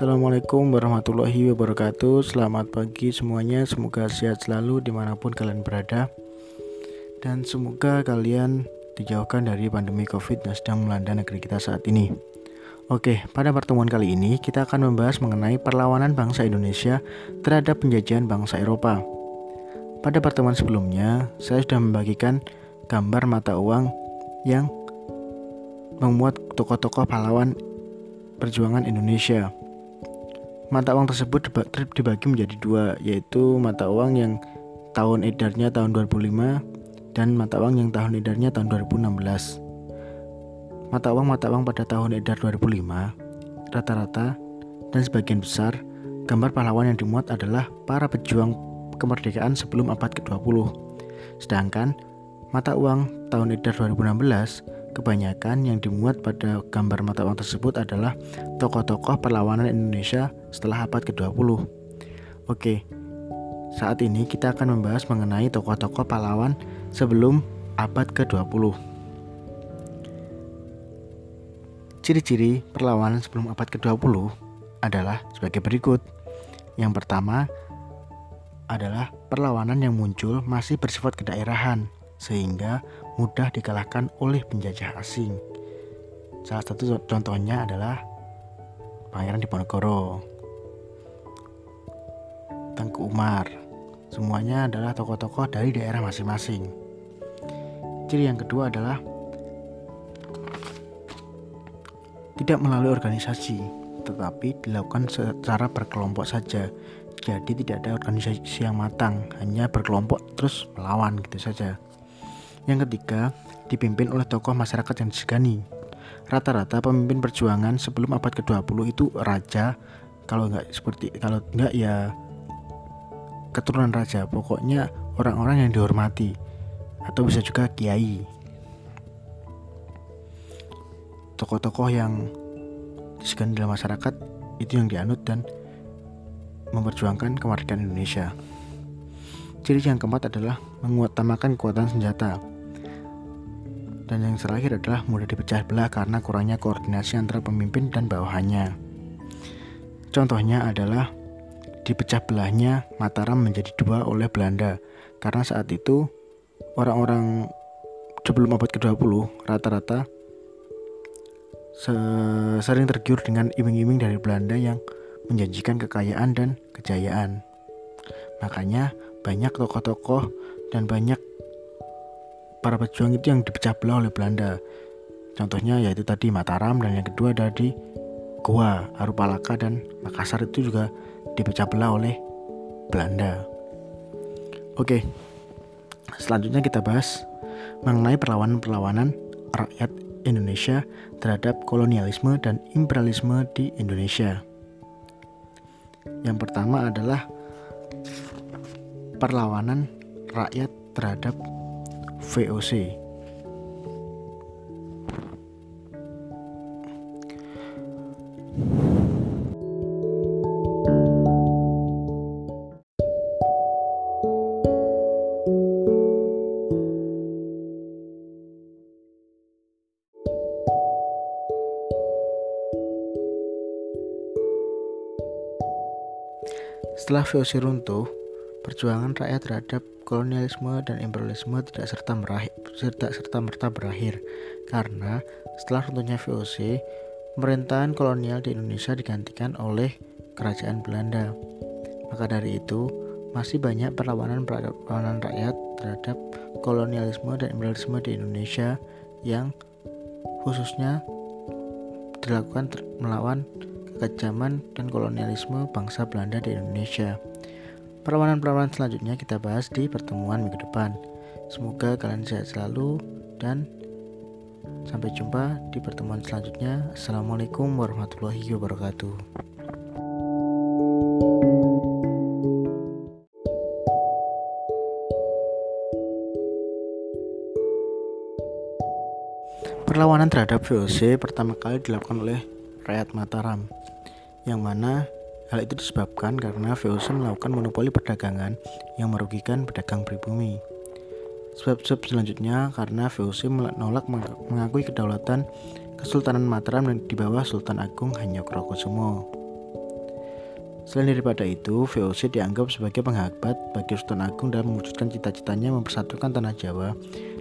Assalamualaikum warahmatullahi wabarakatuh Selamat pagi semuanya Semoga sehat selalu di mana pun kalian berada Dan semoga kalian dijauhkan dari pandemi covid yang sedang melanda negeri kita saat ini Oke, pada pertemuan kali ini kita akan membahas mengenai perlawanan bangsa Indonesia terhadap penjajahan bangsa Eropa. Pada pertemuan sebelumnya, saya sudah membagikan gambar mata uang yang memuat tokoh-tokoh pahlawan perjuangan Indonesia. Mata uang tersebut dibagi menjadi dua, yaitu mata uang yang tahun edarnya tahun 2005 dan mata uang yang tahun edarnya tahun 2016. Mata uang-mata uang pada tahun edar 2005 rata-rata dan sebagian besar gambar pahlawan yang dimuat adalah para pejuang kemerdekaan sebelum abad ke-20. Sedangkan mata uang tahun edar 2016 kebanyakan yang dimuat pada gambar mata uang tersebut adalah tokoh-tokoh perlawanan Indonesia setelah abad ke-20. Oke, saat ini kita akan membahas mengenai tokoh-tokoh pahlawan sebelum abad ke-20. Ciri-ciri perlawanan sebelum abad ke-20 adalah sebagai berikut. Yang pertama adalah perlawanan yang muncul masih bersifat kedaerahan sehingga mudah dikalahkan oleh penjajah asing. Salah satu contohnya adalah Pangeran Diponegoro, Tengku Umar. Semuanya adalah tokoh-tokoh dari daerah masing-masing. Ciri yang kedua adalah tidak melalui organisasi, tetapi dilakukan secara berkelompok saja. Jadi tidak ada organisasi yang matang, hanya berkelompok terus melawan gitu saja. Yang ketiga, dipimpin oleh tokoh masyarakat yang disegani. Rata-rata pemimpin perjuangan sebelum abad ke-20 itu raja, kalau nggak seperti kalau nggak ya keturunan raja, pokoknya orang-orang yang dihormati atau bisa juga kiai tokoh-tokoh yang disegani dalam masyarakat itu yang dianut dan memperjuangkan kemerdekaan Indonesia. Ciri yang keempat adalah mengutamakan kekuatan senjata. Dan yang terakhir adalah mudah dipecah belah karena kurangnya koordinasi antara pemimpin dan bawahannya. Contohnya adalah dipecah belahnya Mataram menjadi dua oleh Belanda karena saat itu orang-orang sebelum abad ke-20 rata-rata sering tergiur dengan iming-iming dari Belanda yang menjanjikan kekayaan dan kejayaan. Makanya banyak tokoh-tokoh dan banyak para pejuang itu yang dipecah belah oleh Belanda. Contohnya yaitu tadi Mataram dan yang kedua dari Goa, Arupalaka dan Makassar itu juga dipecah belah oleh Belanda. Oke, selanjutnya kita bahas mengenai perlawanan-perlawanan rakyat Indonesia terhadap kolonialisme dan imperialisme di Indonesia. Yang pertama adalah perlawanan rakyat terhadap VOC Setelah VOC runtuh, perjuangan rakyat terhadap kolonialisme dan imperialisme tidak serta merta berakhir karena setelah runtuhnya VOC, pemerintahan kolonial di Indonesia digantikan oleh kerajaan Belanda. Maka dari itu, masih banyak perlawanan perlawanan rakyat terhadap kolonialisme dan imperialisme di Indonesia yang khususnya dilakukan melawan kekejaman dan kolonialisme bangsa Belanda di Indonesia. Perlawanan-perlawanan selanjutnya kita bahas di pertemuan minggu depan. Semoga kalian sehat selalu dan sampai jumpa di pertemuan selanjutnya. Assalamualaikum warahmatullahi wabarakatuh. Perlawanan terhadap VOC pertama kali dilakukan oleh rakyat Mataram yang mana hal itu disebabkan karena VOC melakukan monopoli perdagangan yang merugikan pedagang pribumi. Sebab-sebab selanjutnya karena VOC menolak mengakui kedaulatan Kesultanan Mataram dan di bawah Sultan Agung Hanyokrokusumo. Selain daripada itu, VOC dianggap sebagai penghabat bagi Sultan Agung dalam mewujudkan cita-citanya mempersatukan tanah Jawa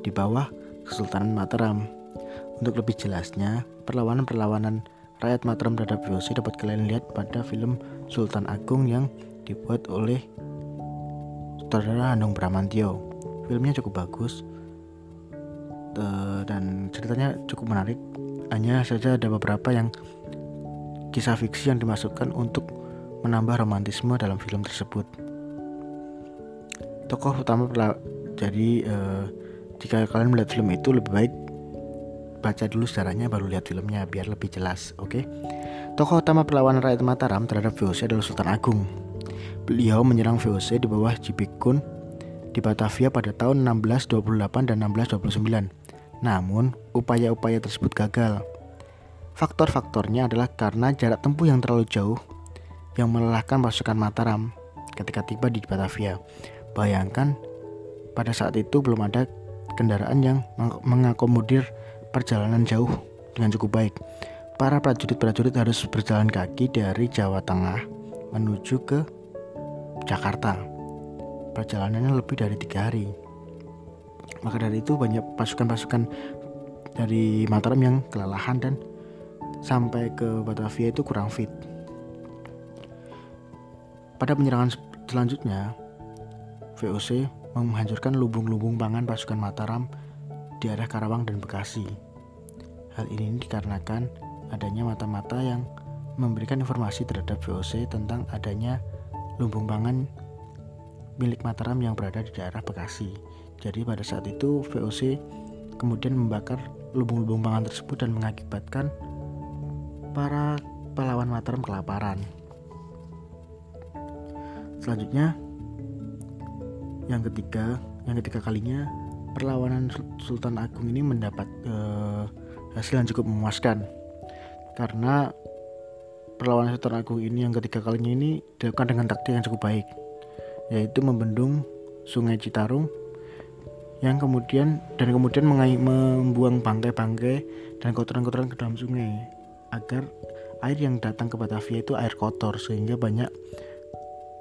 di bawah Kesultanan Mataram. Untuk lebih jelasnya, perlawanan-perlawanan rakyat Mataram terhadap VOC dapat kalian lihat pada film Sultan Agung yang dibuat oleh sutradara Hanung Bramantio. Filmnya cukup bagus dan ceritanya cukup menarik. Hanya saja ada beberapa yang kisah fiksi yang dimasukkan untuk menambah romantisme dalam film tersebut. Tokoh utama jadi uh, jika kalian melihat film itu lebih baik baca dulu sejarahnya baru lihat filmnya biar lebih jelas, oke? Okay? Tokoh utama perlawanan rakyat Mataram terhadap VOC adalah Sultan Agung. Beliau menyerang VOC di bawah Jipikun di Batavia pada tahun 1628 dan 1629. Namun, upaya-upaya tersebut gagal. Faktor-faktornya adalah karena jarak tempuh yang terlalu jauh yang melelahkan pasukan Mataram ketika tiba di Batavia. Bayangkan pada saat itu belum ada kendaraan yang mengakomodir perjalanan jauh dengan cukup baik. Para prajurit-prajurit harus berjalan kaki dari Jawa Tengah menuju ke Jakarta. Perjalanannya lebih dari tiga hari. Maka dari itu banyak pasukan-pasukan dari Mataram yang kelelahan dan sampai ke Batavia itu kurang fit. Pada penyerangan selanjutnya, VOC menghancurkan lubung-lubung pangan pasukan Mataram di arah Karawang dan Bekasi. Hal ini dikarenakan adanya mata-mata yang memberikan informasi terhadap VOC tentang adanya lumbung pangan milik Mataram yang berada di daerah Bekasi. Jadi pada saat itu VOC kemudian membakar lubung-lubung pangan tersebut dan mengakibatkan para pahlawan Mataram kelaparan. Selanjutnya yang ketiga, yang ketiga kalinya perlawanan Sultan Agung ini mendapat uh, hasil yang cukup memuaskan. Karena perlawanan Sultan Agung ini yang ketiga kalinya ini dilakukan dengan taktik yang cukup baik yaitu membendung Sungai Citarum yang kemudian dan kemudian membuang bangkai-bangkai dan kotoran-kotoran ke dalam sungai agar air yang datang ke Batavia itu air kotor sehingga banyak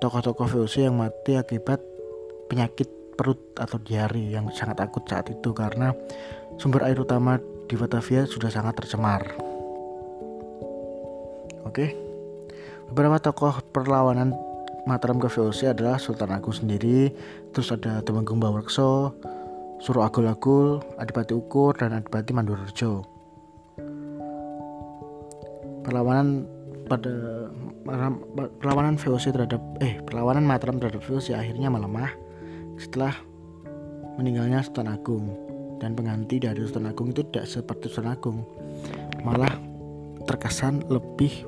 tokoh-tokoh VOC yang mati akibat penyakit perut atau diare yang sangat akut saat itu karena sumber air utama di Batavia sudah sangat tercemar. Oke. Beberapa tokoh perlawanan Mataram ke VOC adalah Sultan Agung sendiri, terus ada Temenggung Bawarkso, Suro Agul Agul, Adipati Ukur, dan Adipati Mandurjo. Perlawanan pada perlawanan VOC terhadap eh perlawanan Mataram terhadap VOC akhirnya melemah setelah meninggalnya Sultan Agung dan pengganti dari Sultan Agung itu tidak seperti Sultan Agung malah terkesan lebih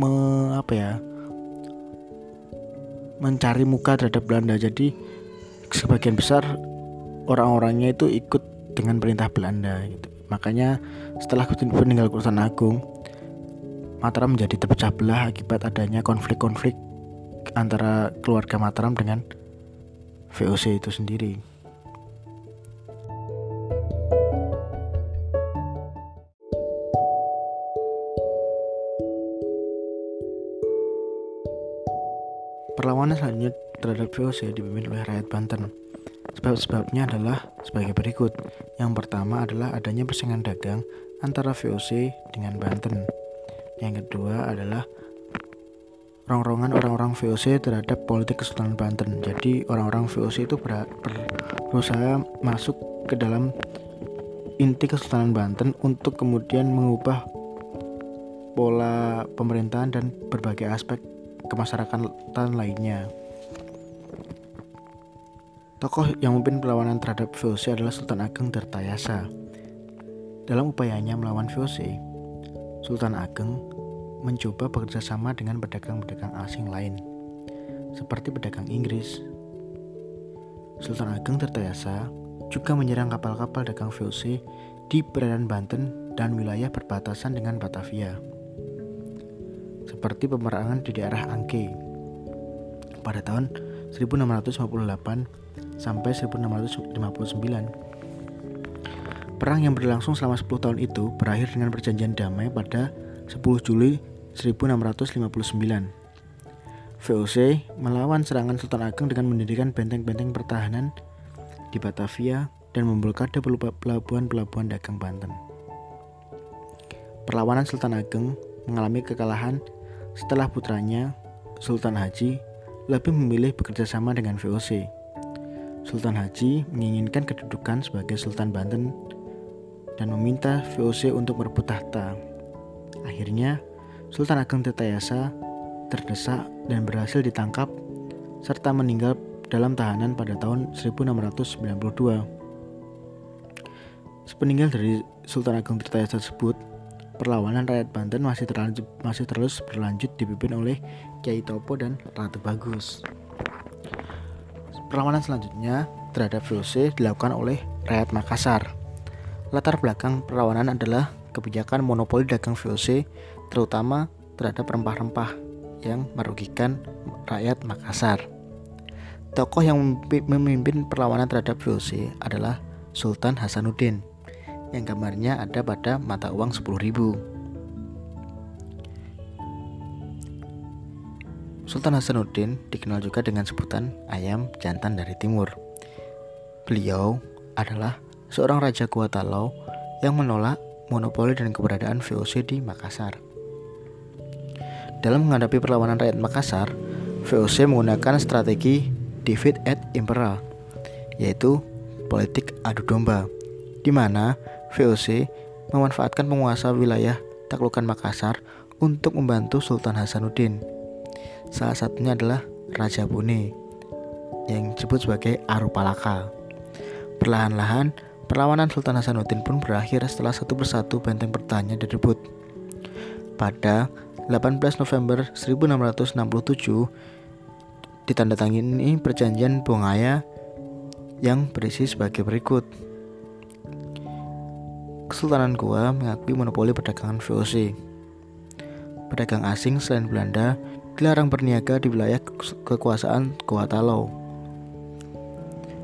me, apa ya mencari muka terhadap Belanda jadi sebagian besar orang-orangnya itu ikut dengan perintah Belanda gitu. makanya setelah meninggal Sultan Agung Mataram menjadi terpecah belah akibat adanya konflik-konflik antara keluarga Mataram dengan VOC itu sendiri. Perlawanan selanjutnya terhadap VOC dipimpin oleh rakyat Banten. Sebab-sebabnya adalah sebagai berikut. Yang pertama adalah adanya persaingan dagang antara VOC dengan Banten. Yang kedua adalah rongrongan orang-orang VOC terhadap politik Kesultanan Banten. Jadi orang-orang VOC itu ber, ber, berusaha masuk ke dalam inti Kesultanan Banten untuk kemudian mengubah pola pemerintahan dan berbagai aspek kemasyarakatan lainnya. Tokoh yang memimpin perlawanan terhadap VOC adalah Sultan Ageng Tirtayasa. Dalam upayanya melawan VOC, Sultan Ageng mencoba bekerja sama dengan pedagang-pedagang asing lain, seperti pedagang Inggris. Sultan Ageng Tirtayasa juga menyerang kapal-kapal dagang VOC di perairan Banten dan wilayah perbatasan dengan Batavia, seperti pemerangan di daerah Angke pada tahun 1658 sampai 1659. Perang yang berlangsung selama 10 tahun itu berakhir dengan perjanjian damai pada 10 Juli 1659 VOC melawan serangan Sultan Ageng dengan mendirikan benteng-benteng pertahanan di Batavia dan memblokade pelabuhan-pelabuhan dagang Banten. Perlawanan Sultan Ageng mengalami kekalahan setelah putranya Sultan Haji lebih memilih bekerja sama dengan VOC. Sultan Haji menginginkan kedudukan sebagai Sultan Banten dan meminta VOC untuk merebut tahta. Akhirnya, Sultan Ageng Tirtayasa terdesak dan berhasil ditangkap serta meninggal dalam tahanan pada tahun 1692. Sepeninggal dari Sultan Agung Tirtayasa tersebut, perlawanan rakyat Banten masih terlanjut, masih terus berlanjut dipimpin oleh Kiai Topo dan Ratu Bagus. Perlawanan selanjutnya terhadap VOC dilakukan oleh rakyat Makassar. Latar belakang perlawanan adalah kebijakan monopoli dagang VOC terutama terhadap rempah-rempah yang merugikan rakyat Makassar. Tokoh yang memimpin perlawanan terhadap VOC adalah Sultan Hasanuddin yang gambarnya ada pada mata uang 10.000. Sultan Hasanuddin dikenal juga dengan sebutan ayam jantan dari timur. Beliau adalah seorang raja Gua yang menolak monopoli dan keberadaan VOC di Makassar. Dalam menghadapi perlawanan rakyat Makassar, VOC menggunakan strategi divide et impera, yaitu politik adu domba, di mana VOC memanfaatkan penguasa wilayah taklukan Makassar untuk membantu Sultan Hasanuddin. Salah satunya adalah Raja Bune yang disebut sebagai Arupalaka. Perlahan-lahan, perlawanan Sultan Hasanuddin pun berakhir setelah satu persatu benteng pertahanannya direbut. Pada 18 November 1667 ditandatangani perjanjian Bongaya yang berisi sebagai berikut. Kesultanan Goa mengakui monopoli perdagangan VOC. Pedagang asing selain Belanda dilarang berniaga di wilayah kekuasaan Goa Talau.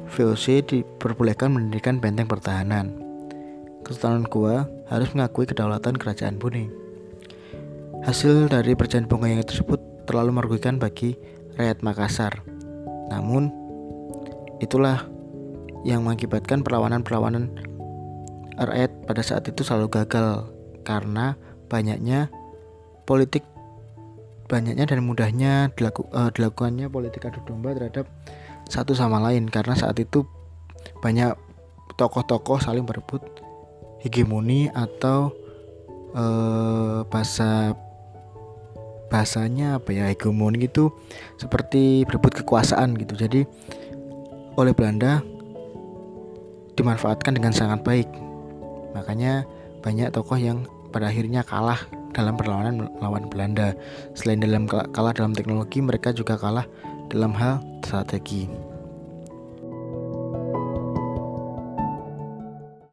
VOC diperbolehkan mendirikan benteng pertahanan. Kesultanan Goa harus mengakui kedaulatan kerajaan Bone. Hasil dari perjanjian bongkayang tersebut terlalu merugikan bagi rakyat Makassar. Namun, itulah yang mengakibatkan perlawanan-perlawanan rakyat pada saat itu selalu gagal karena banyaknya politik banyaknya dan mudahnya dilaku, uh, dilakukannya politik adu domba terhadap satu sama lain karena saat itu banyak tokoh-tokoh saling berebut hegemoni atau uh, bahasa bahasanya apa ya hegemoni itu seperti berebut kekuasaan gitu. Jadi oleh Belanda dimanfaatkan dengan sangat baik. Makanya banyak tokoh yang pada akhirnya kalah dalam perlawanan melawan Belanda. Selain dalam kalah dalam teknologi mereka juga kalah dalam hal strategi